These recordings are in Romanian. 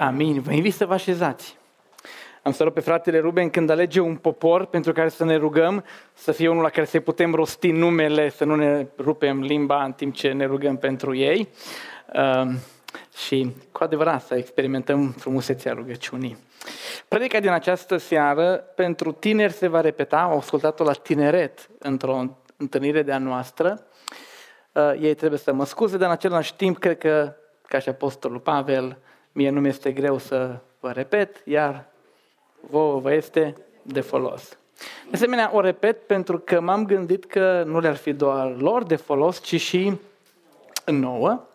Amin. Vă invit să vă așezați. Am să rog pe fratele Ruben când alege un popor pentru care să ne rugăm, să fie unul la care să putem rosti numele, să nu ne rupem limba în timp ce ne rugăm pentru ei. Uh, și cu adevărat să experimentăm frumusețea rugăciunii. Predica din această seară pentru tineri se va repeta, au ascultat-o la tineret într-o întâlnire de-a noastră. Uh, ei trebuie să mă scuze, dar în același timp cred că, ca și Apostolul Pavel, mie nu mi-este greu să vă repet, iar vouă vă este de folos. De asemenea, o repet pentru că m-am gândit că nu le-ar fi doar lor de folos, ci și nouă.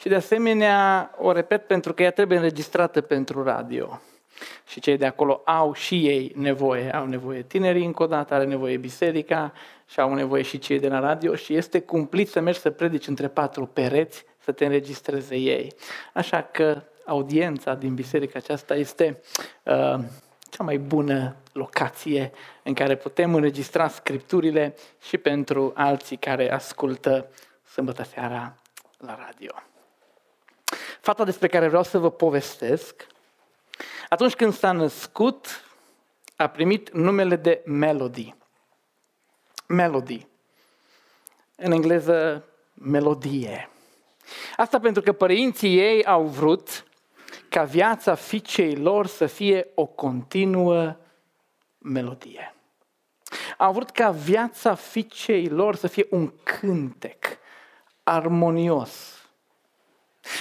Și de asemenea, o repet pentru că ea trebuie înregistrată pentru radio. Și cei de acolo au și ei nevoie, au nevoie tinerii încă o dată, are nevoie biserica și au nevoie și cei de la radio și este cumplit să mergi să predici între patru pereți să te înregistreze ei. Așa că audiența din biserica aceasta este uh, cea mai bună locație în care putem înregistra scripturile și pentru alții care ascultă sâmbătă seara la radio. Fata despre care vreau să vă povestesc, atunci când s-a născut, a primit numele de Melody. Melody. În engleză, melodie. Asta pentru că părinții ei au vrut ca viața fiicei lor să fie o continuă melodie. Au vrut ca viața fiicei lor să fie un cântec armonios.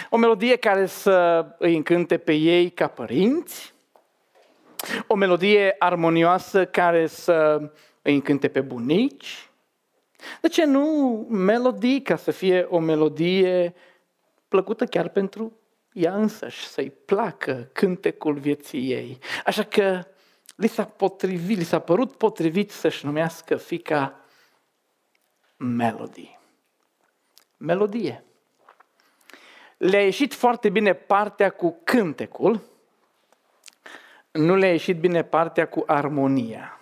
O melodie care să îi încânte pe ei ca părinți, o melodie armonioasă care să îi încânte pe bunici. De ce nu melodii ca să fie o melodie plăcută chiar pentru ea însăși, să-i placă cântecul vieții ei. Așa că li s-a potrivit, li s-a părut potrivit să-și numească fica Melody. Melodie. Le-a ieșit foarte bine partea cu cântecul, nu le-a ieșit bine partea cu armonia.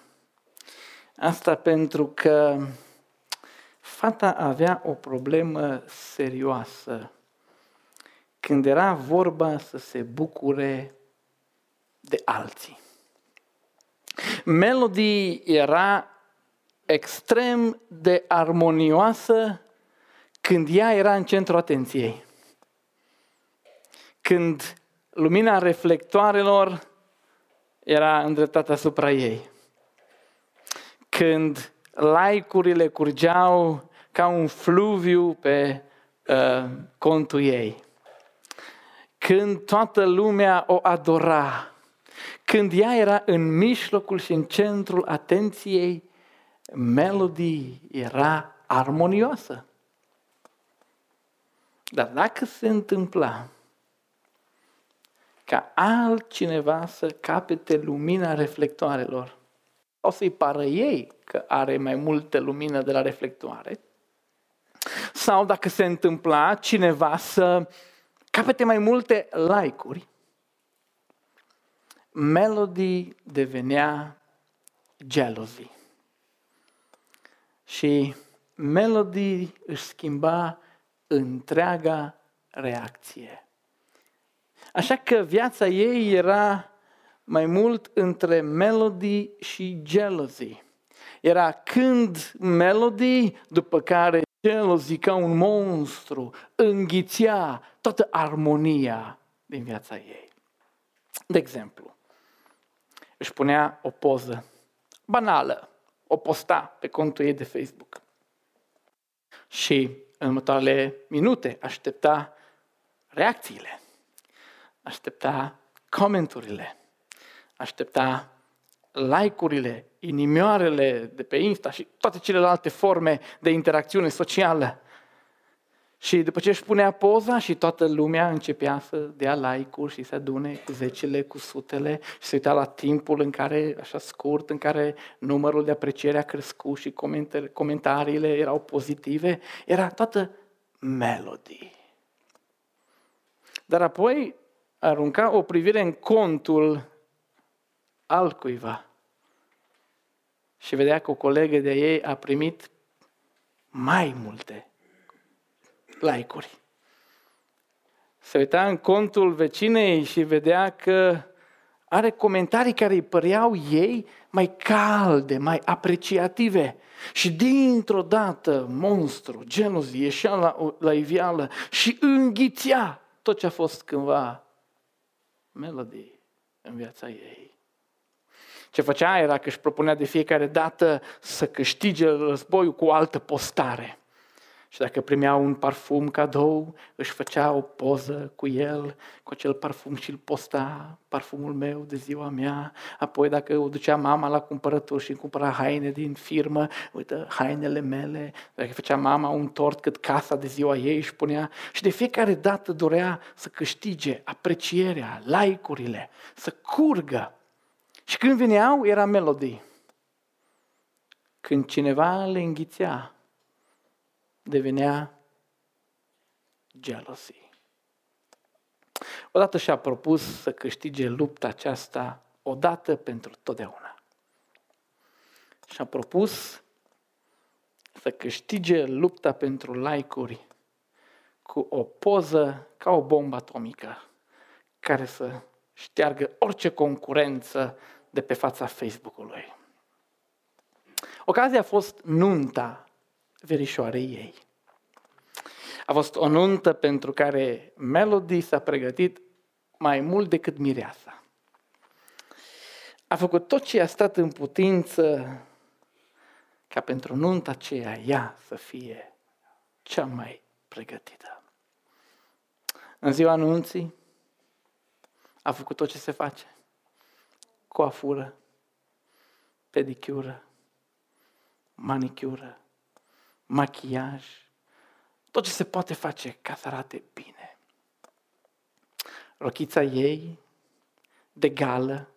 Asta pentru că fata avea o problemă serioasă când era vorba să se bucure de alții. Melody era extrem de armonioasă când ea era în centrul atenției. Când lumina reflectoarelor era îndreptată asupra ei. Când like-urile curgeau ca un fluviu pe uh, contul ei când toată lumea o adora, când ea era în mijlocul și în centrul atenției, melodii era armonioasă. Dar dacă se întâmpla ca altcineva să capete lumina reflectoarelor, o să-i pară ei că are mai multă lumină de la reflectoare, sau dacă se întâmpla cineva să capete mai multe like-uri, Melody devenea jealousy. Și Melody își schimba întreaga reacție. Așa că viața ei era mai mult între melody și jealousy. Era când melody, după care jealousy ca un monstru înghițea toată armonia din viața ei. De exemplu, își punea o poză banală, o posta pe contul ei de Facebook. Și în următoarele minute aștepta reacțiile, aștepta comenturile, aștepta like-urile, inimioarele de pe Insta și toate celelalte forme de interacțiune socială. Și după ce își punea poza și toată lumea începea să dea like-uri și să adune cu zecile, cu sutele și se uita la timpul în care, așa scurt, în care numărul de apreciere a crescut și comentariile erau pozitive, era toată melodie. Dar apoi arunca o privire în contul altcuiva și vedea că o colegă de ei a primit mai multe like-uri. Se uita în contul vecinei și vedea că are comentarii care îi păreau ei mai calde, mai apreciative. Și dintr-o dată, monstru, gelozie, ieșea la, la iveală și înghițea tot ce a fost cândva melodie în viața ei. Ce făcea era că își propunea de fiecare dată să câștige războiul cu o altă postare. Și dacă primea un parfum cadou, își făcea o poză cu el, cu acel parfum și îl posta, parfumul meu de ziua mea. Apoi dacă o ducea mama la cumpărături și cumpăra haine din firmă, uite, hainele mele. Dacă făcea mama un tort cât casa de ziua ei își punea. Și de fiecare dată dorea să câștige aprecierea, like-urile, să curgă. Și când veneau, era melodii. Când cineva le înghițea, devenea jealousy. Odată și-a propus să câștige lupta aceasta odată pentru totdeauna. Și-a propus să câștige lupta pentru like-uri cu o poză ca o bombă atomică care să șteargă orice concurență de pe fața Facebook-ului. Ocazia a fost nunta verișoarei ei. A fost o nuntă pentru care Melody s-a pregătit mai mult decât mireasa. A făcut tot ce a stat în putință ca pentru nunta aceea ea să fie cea mai pregătită. În ziua anunții a făcut tot ce se face. Coafură, pedicură, manicură, machiaj, tot ce se poate face ca să arate bine. Rochița ei, de gală,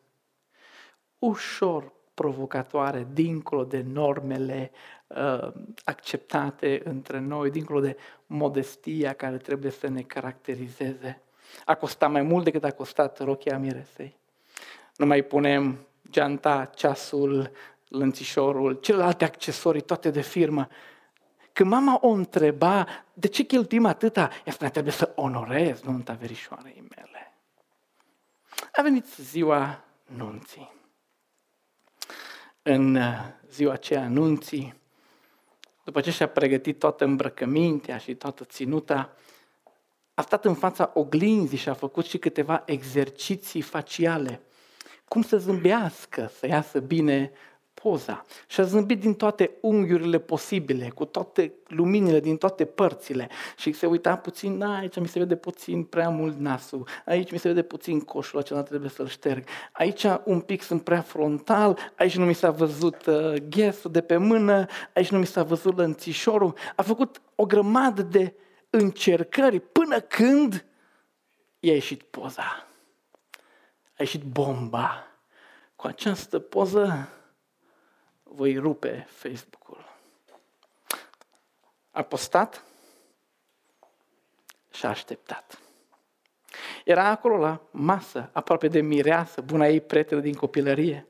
ușor provocatoare, dincolo de normele uh, acceptate între noi, dincolo de modestia care trebuie să ne caracterizeze. A costat mai mult decât a costat rochia miresei. Nu mai punem geanta, ceasul, lănțișorul, celelalte accesorii, toate de firmă. Când mama o întreba, de ce cheltuim atâta? Ea spunea, trebuie să onorez nunta verișoarei mele. A venit ziua nunții. În uh, ziua aceea nunții, după ce și-a pregătit toată îmbrăcămintea și toată ținuta, a stat în fața oglinzii și a făcut și câteva exerciții faciale. Cum să zâmbească, să iasă bine poza. Și a zâmbit din toate unghiurile posibile, cu toate luminile din toate părțile. Și se uita puțin, da, aici mi se vede puțin prea mult nasul, aici mi se vede puțin coșul acela, trebuie să-l șterg, aici un pic sunt prea frontal, aici nu mi s-a văzut uh, ghesul de pe mână, aici nu mi s-a văzut lănțișorul, a făcut o grămadă de încercări până când i-a ieșit poza, a ieșit bomba. Cu această poză voi rupe Facebook-ul. A postat și a așteptat. Era acolo la masă, aproape de mireasă, buna ei prietenă din copilărie.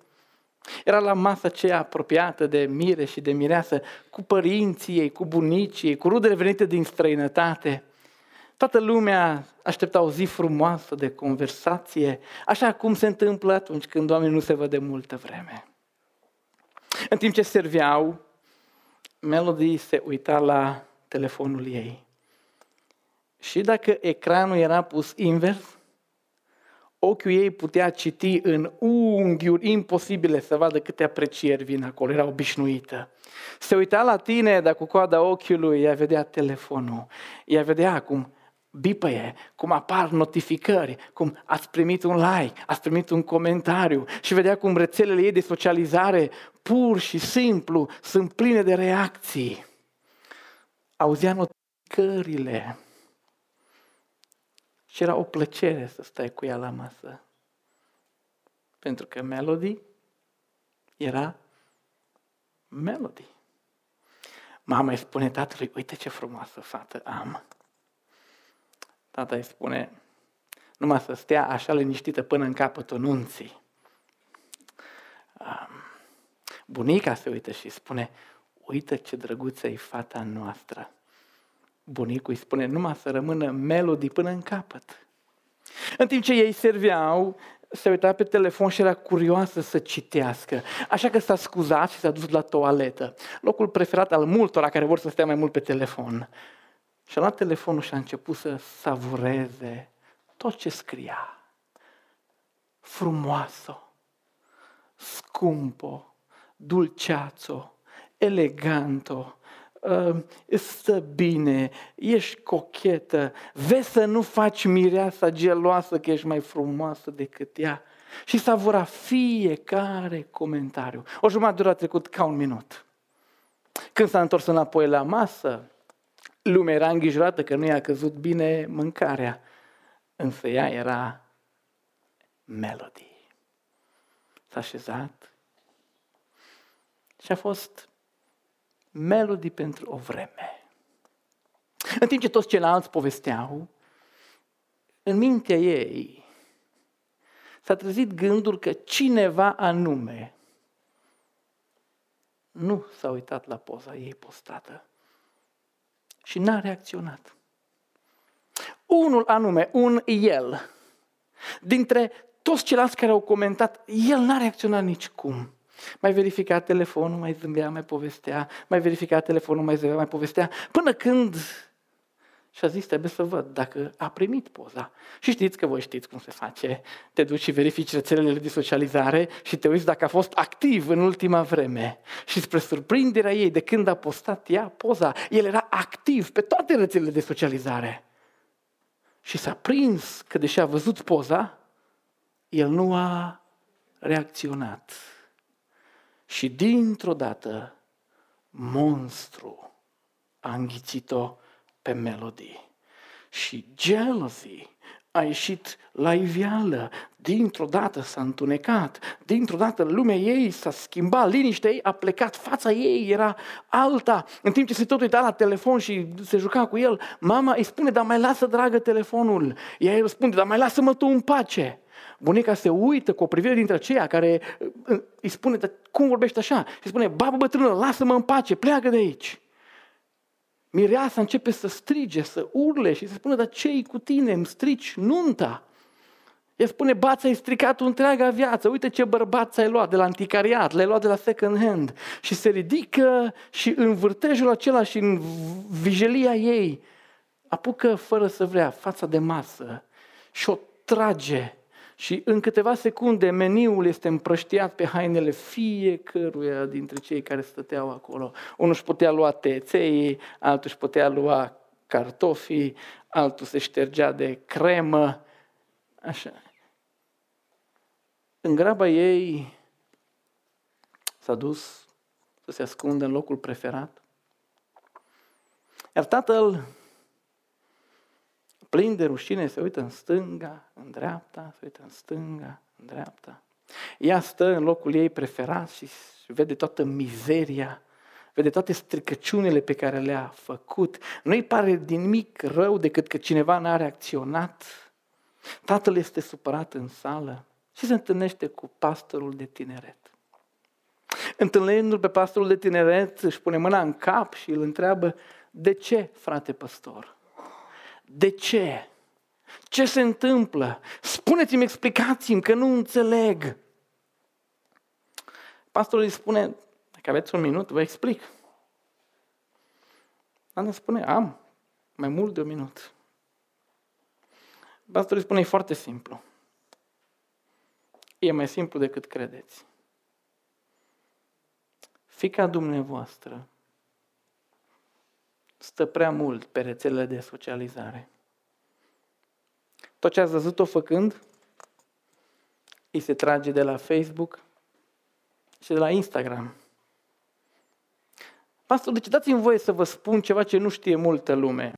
Era la masă aceea apropiată de mire și de mireasă, cu părinții ei, cu bunicii ei, cu rudele venite din străinătate. Toată lumea aștepta o zi frumoasă de conversație, așa cum se întâmplă atunci când oamenii nu se văd de multă vreme. În timp ce serveau, Melody se uita la telefonul ei. Și dacă ecranul era pus invers, ochiul ei putea citi în unghiuri imposibile să vadă câte aprecieri vin acolo, era obișnuită. Se uita la tine, dar cu coada ochiului ea vedea telefonul. Ea vedea acum bipăie, cum apar notificări, cum ați primit un like, ați primit un comentariu și vedea cum rețelele ei de socializare pur și simplu sunt pline de reacții. Auzea notificările și era o plăcere să stai cu ea la masă. Pentru că Melody era Melody. Mama îi spune tatălui, uite ce frumoasă fată am. Tata îi spune, numai să stea așa liniștită până în capătul nunții. Bunica se uită și spune, uite ce drăguță e fata noastră. bunicul îi spune, numai să rămână melodii până în capăt. În timp ce ei serveau, se uita pe telefon și era curioasă să citească. Așa că s-a scuzat și s-a dus la toaletă. Locul preferat al multora care vor să stea mai mult pe telefon. Și a luat telefonul și a început să savureze tot ce scria. Frumoasă, scumpo, dulceațo, eleganto, uh, stă bine, ești cochetă, vezi să nu faci mireasa geloasă că ești mai frumoasă decât ea. Și savura fiecare comentariu. O jumătate de oră a trecut ca un minut. Când s-a întors înapoi la masă, lumea era îngrijorată că nu i-a căzut bine mâncarea. Însă ea era melody. S-a așezat și a fost melody pentru o vreme. În timp ce toți ceilalți povesteau, în mintea ei s-a trezit gândul că cineva anume nu s-a uitat la poza ei postată și n-a reacționat. Unul anume, un el, dintre toți ceilalți care au comentat, el n-a reacționat nici cum. Mai verifica telefonul, mai zâmbea, mai povestea, mai verifica telefonul, mai zâmbea, mai povestea, până când și a zis, trebuie să văd dacă a primit poza. Și știți că voi știți cum se face. Te duci și verifici rețelele de socializare și te uiți dacă a fost activ în ultima vreme. Și spre surprinderea ei, de când a postat ea poza, el era activ pe toate rețelele de socializare. Și s-a prins că deși a văzut poza, el nu a reacționat. Și dintr-o dată, monstru a înghițit-o pe melodii. Și jealousy a ieșit la iveală, dintr-o dată s-a întunecat, dintr-o dată lumea ei s-a schimbat, liniștea ei a plecat, fața ei era alta. În timp ce se tot uita la telefon și se juca cu el, mama îi spune, dar mai lasă dragă telefonul. Ea îi răspunde, dar mai lasă-mă tu în pace. Bunica se uită cu o privire dintre aceia care uh, îi spune, dar cum vorbește așa? Și spune, babă bătrână, lasă-mă în pace, pleacă de aici. Mireasa începe să strige, să urle și să spună, dar ce cu tine? Îmi strici nunta. Ea spune, ba, ți-ai stricat întreaga viață, uite ce bărbat ți-ai luat de la anticariat, l-ai luat de la second hand. Și se ridică și în vârtejul acela și în vijelia ei apucă fără să vrea fața de masă și o trage și în câteva secunde meniul este împrăștiat pe hainele fiecăruia dintre cei care stăteau acolo. Unul își putea lua teței, altul își putea lua cartofii, altul se ștergea de cremă. Așa. În graba ei s-a dus să se ascundă în locul preferat. Iar tatăl plin de rușine, se uită în stânga, în dreapta, se uită în stânga, în dreapta. Ea stă în locul ei preferat și vede toată mizeria, vede toate stricăciunile pe care le-a făcut. Nu-i pare din nimic rău decât că cineva n-a reacționat. Tatăl este supărat în sală și se întâlnește cu pastorul de tineret. Întâlnindu-l pe pastorul de tineret, își pune mâna în cap și îl întreabă, de ce, frate păstor? De ce? Ce se întâmplă? Spuneți-mi, explicați-mi, că nu înțeleg. Pastorul îi spune, dacă aveți un minut, vă explic. Ana spune, am mai mult de un minut. Pastorul îi spune, e foarte simplu. E mai simplu decât credeți. Fica dumneavoastră stă prea mult pe rețelele de socializare. Tot ce ați văzut-o făcând, îi se trage de la Facebook și de la Instagram. Pastor, deci dați-mi voie să vă spun ceva ce nu știe multă lume.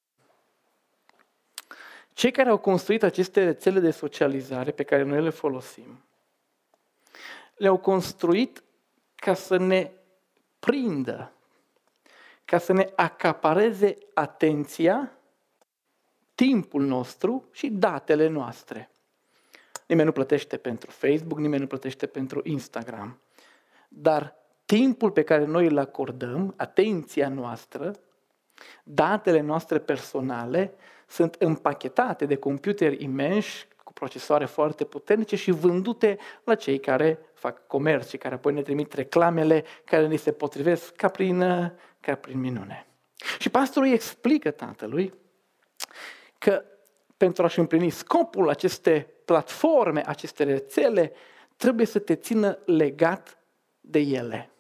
Cei care au construit aceste rețele de socializare pe care noi le folosim, le-au construit ca să ne prindă ca să ne acapareze atenția, timpul nostru și datele noastre. Nimeni nu plătește pentru Facebook, nimeni nu plătește pentru Instagram. Dar timpul pe care noi îl acordăm, atenția noastră, Datele noastre personale sunt împachetate de computeri imensi cu procesoare foarte puternice și vândute la cei care fac comerț și care apoi ne trimit reclamele care ni se potrivesc ca prin, ca prin minune. Și pastorul îi explică tatălui că pentru a-și împlini scopul aceste platforme, aceste rețele, trebuie să te țină legat de ele.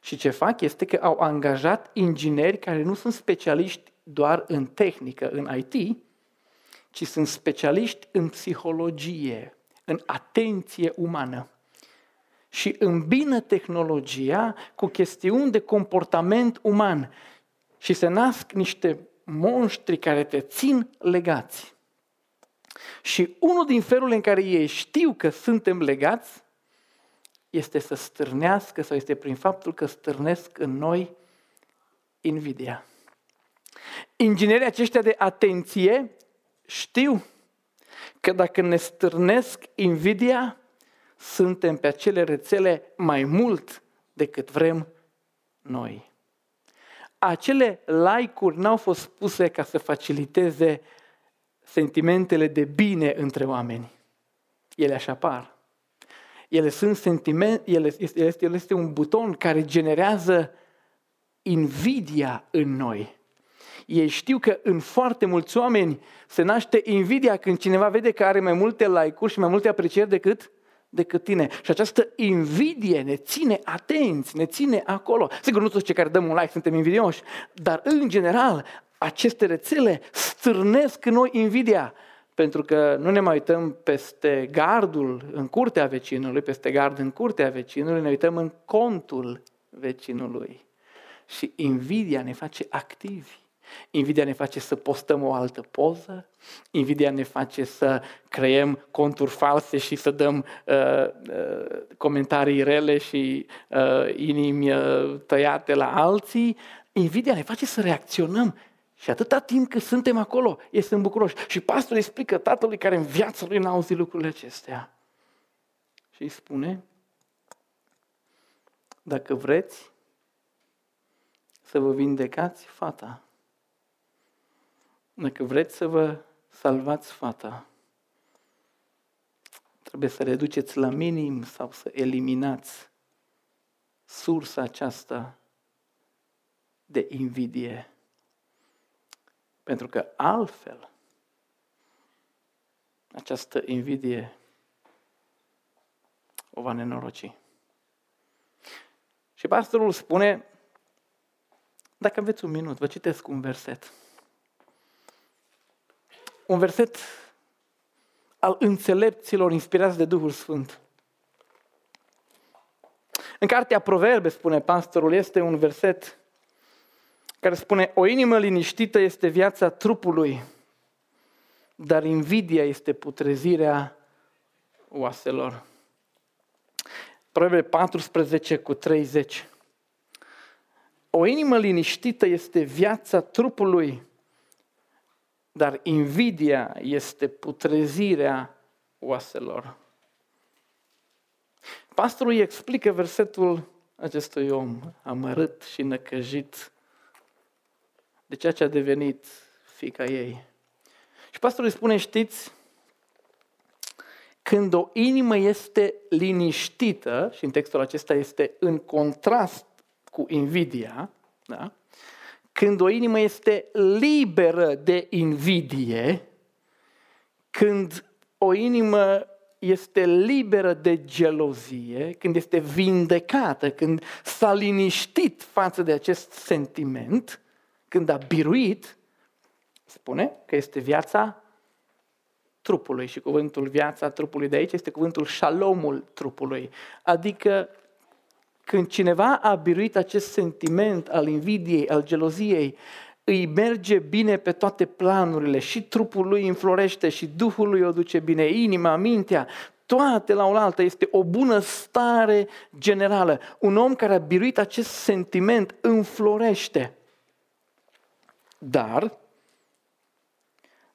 Și ce fac este că au angajat ingineri care nu sunt specialiști doar în tehnică, în IT, ci sunt specialiști în psihologie, în atenție umană. Și îmbină tehnologia cu chestiuni de comportament uman. Și se nasc niște monștri care te țin legați. Și unul din felurile în care ei știu că suntem legați este să stârnească sau este prin faptul că stârnesc în noi invidia. Inginerii aceștia de atenție știu că dacă ne stârnesc invidia, suntem pe acele rețele mai mult decât vrem noi. Acele like-uri n-au fost puse ca să faciliteze sentimentele de bine între oameni. Ele așa apar. Ele sunt sentiment, ele este, ele este un buton care generează invidia în noi. Ei știu că în foarte mulți oameni se naște invidia când cineva vede că are mai multe like-uri și mai multe aprecieri decât, decât tine. Și această invidie ne ține atenți, ne ține acolo. Sigur, nu toți cei care dăm un like suntem invidioși, dar în general aceste rețele stârnesc în noi invidia. Pentru că nu ne mai uităm peste gardul în curtea vecinului, peste gard în curtea vecinului, ne uităm în contul vecinului. Și invidia ne face activi. Invidia ne face să postăm o altă poză, invidia ne face să creăm conturi false și să dăm uh, uh, comentarii rele și uh, inimi uh, tăiate la alții. Invidia ne face să reacționăm și atâta timp cât suntem acolo, este bucuroși. Și pastorul explică tatălui care în viața lui n-a auzit lucrurile acestea. Și îi spune, dacă vreți să vă vindecați fata, dacă vreți să vă salvați fata, trebuie să reduceți la minim sau să eliminați sursa aceasta de invidie. Pentru că altfel această invidie o va nenoroci. Și pastorul spune, dacă aveți un minut, vă citesc un verset un verset al înțelepților inspirați de Duhul Sfânt. În cartea Proverbe, spune pastorul, este un verset care spune O inimă liniștită este viața trupului, dar invidia este putrezirea oaselor. Proverbe 14 cu 30. O inimă liniștită este viața trupului, dar invidia este putrezirea oaselor. Pastorul îi explică versetul acestui om amărât și năcăjit de ceea ce a devenit fica ei. Și pastorul îi spune, știți, când o inimă este liniștită, și în textul acesta este în contrast cu invidia, da? Când o inimă este liberă de invidie, când o inimă este liberă de gelozie, când este vindecată, când s-a liniștit față de acest sentiment, când a biruit, spune că este viața trupului și cuvântul viața trupului de aici este cuvântul șalomul trupului, adică când cineva a biruit acest sentiment al invidiei, al geloziei, îi merge bine pe toate planurile, și trupul lui înflorește, și Duhul lui o duce bine, inima, mintea, toate la oaltă, este o bună stare generală. Un om care a biruit acest sentiment înflorește. Dar,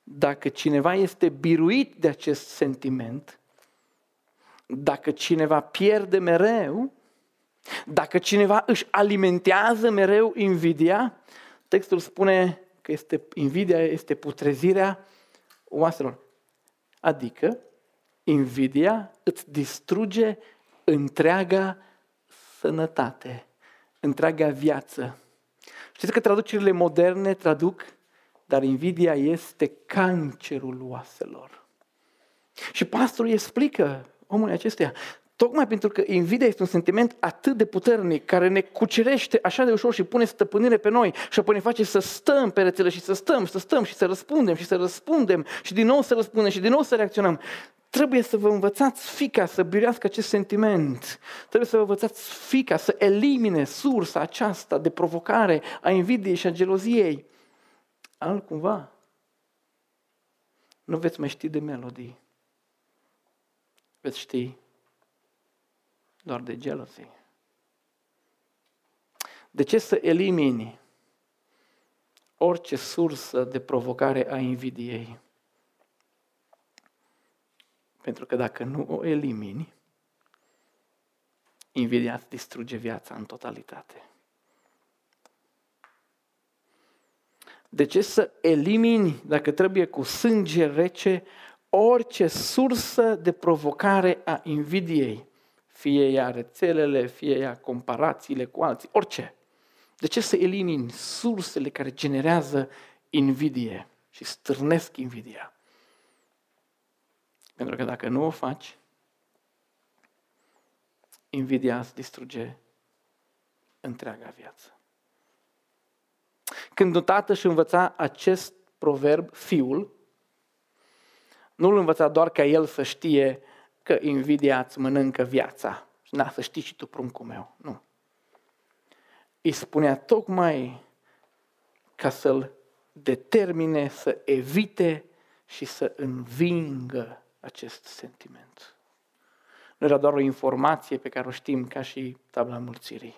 dacă cineva este biruit de acest sentiment, dacă cineva pierde mereu, Dacă cineva își alimentează mereu invidia, textul spune că este, invidia este putrezirea oaselor. Adică, invidia îți distruge întreaga sănătate, întreaga viață. Știți că traducerile moderne traduc, dar invidia este cancerul oaselor. Și pastorul explică omului acestuia, Tocmai pentru că invidia este un sentiment atât de puternic, care ne cucerește așa de ușor și pune stăpânire pe noi și apoi ne face să stăm pe rețele și să stăm, să stăm și să răspundem și să răspundem și din nou să răspundem și din nou să reacționăm. Trebuie să vă învățați fica să birească acest sentiment. Trebuie să vă învățați fica să elimine sursa aceasta de provocare a invidiei și a geloziei. Altcumva, nu veți mai ști de melodii. Veți ști doar de jealousy. De ce să elimini orice sursă de provocare a invidiei? Pentru că dacă nu o elimini, invidia îți distruge viața în totalitate. De ce să elimini, dacă trebuie cu sânge rece, orice sursă de provocare a invidiei? Fie ea rețelele, fie ea comparațiile cu alții, orice. De ce să elimini sursele care generează invidie și stârnesc invidia? Pentru că dacă nu o faci, invidia îți distruge întreaga viață. Când un tată își învăța acest proverb, fiul, nu îl învăța doar ca el să știe că invidia îți mănâncă viața. Na, să știi și tu, pruncul meu. Nu. Îi spunea tocmai ca să-l determine să evite și să învingă acest sentiment. Nu era doar o informație pe care o știm ca și tabla mulțirii,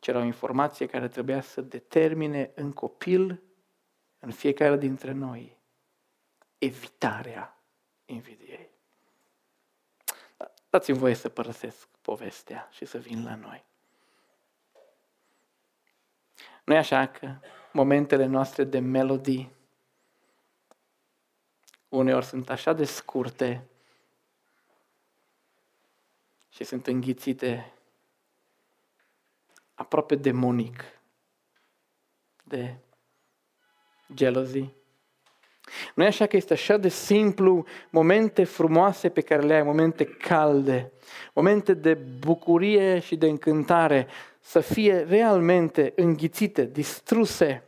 ci era o informație care trebuia să determine în copil, în fiecare dintre noi, evitarea invidiei. Dați-mi voie să părăsesc povestea și să vin la noi. Nu e așa că momentele noastre de melodii uneori sunt așa de scurte și sunt înghițite aproape demonic de gelozii, nu e așa că este așa de simplu momente frumoase pe care le ai, momente calde, momente de bucurie și de încântare, să fie realmente înghițite, distruse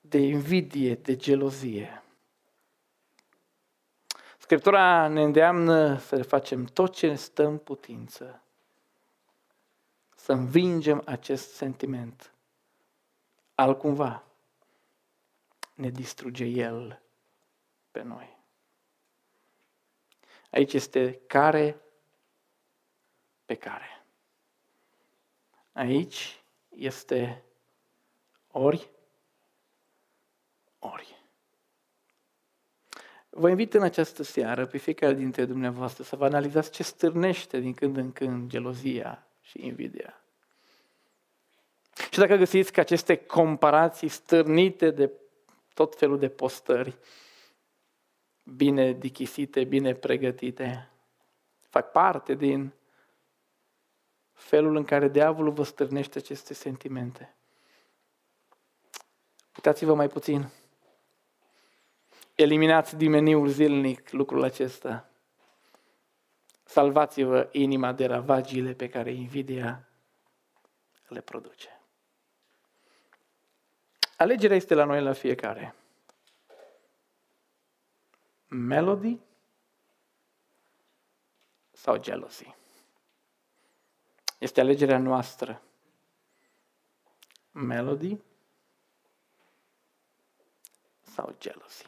de invidie, de gelozie. Scriptura ne îndeamnă să facem tot ce ne stă în putință, să învingem acest sentiment. Altcumva, ne distruge El pe noi. Aici este care pe care. Aici este ori, ori. Vă invit în această seară pe fiecare dintre dumneavoastră să vă analizați ce stârnește din când în când gelozia și invidia. Și dacă găsiți că aceste comparații stârnite de tot felul de postări bine dichisite, bine pregătite. Fac parte din felul în care diavolul vă stârnește aceste sentimente. Uitați-vă mai puțin. Eliminați din meniul zilnic lucrul acesta. Salvați-vă inima de ravagiile pe care invidia le produce. Alegerea este la noi la fiecare. Melody sau jealousy. Este alegerea noastră. Melody sau jealousy.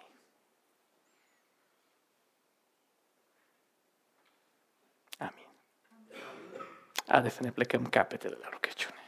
Amin. Haideți să ne plecăm capetele la rugăciune.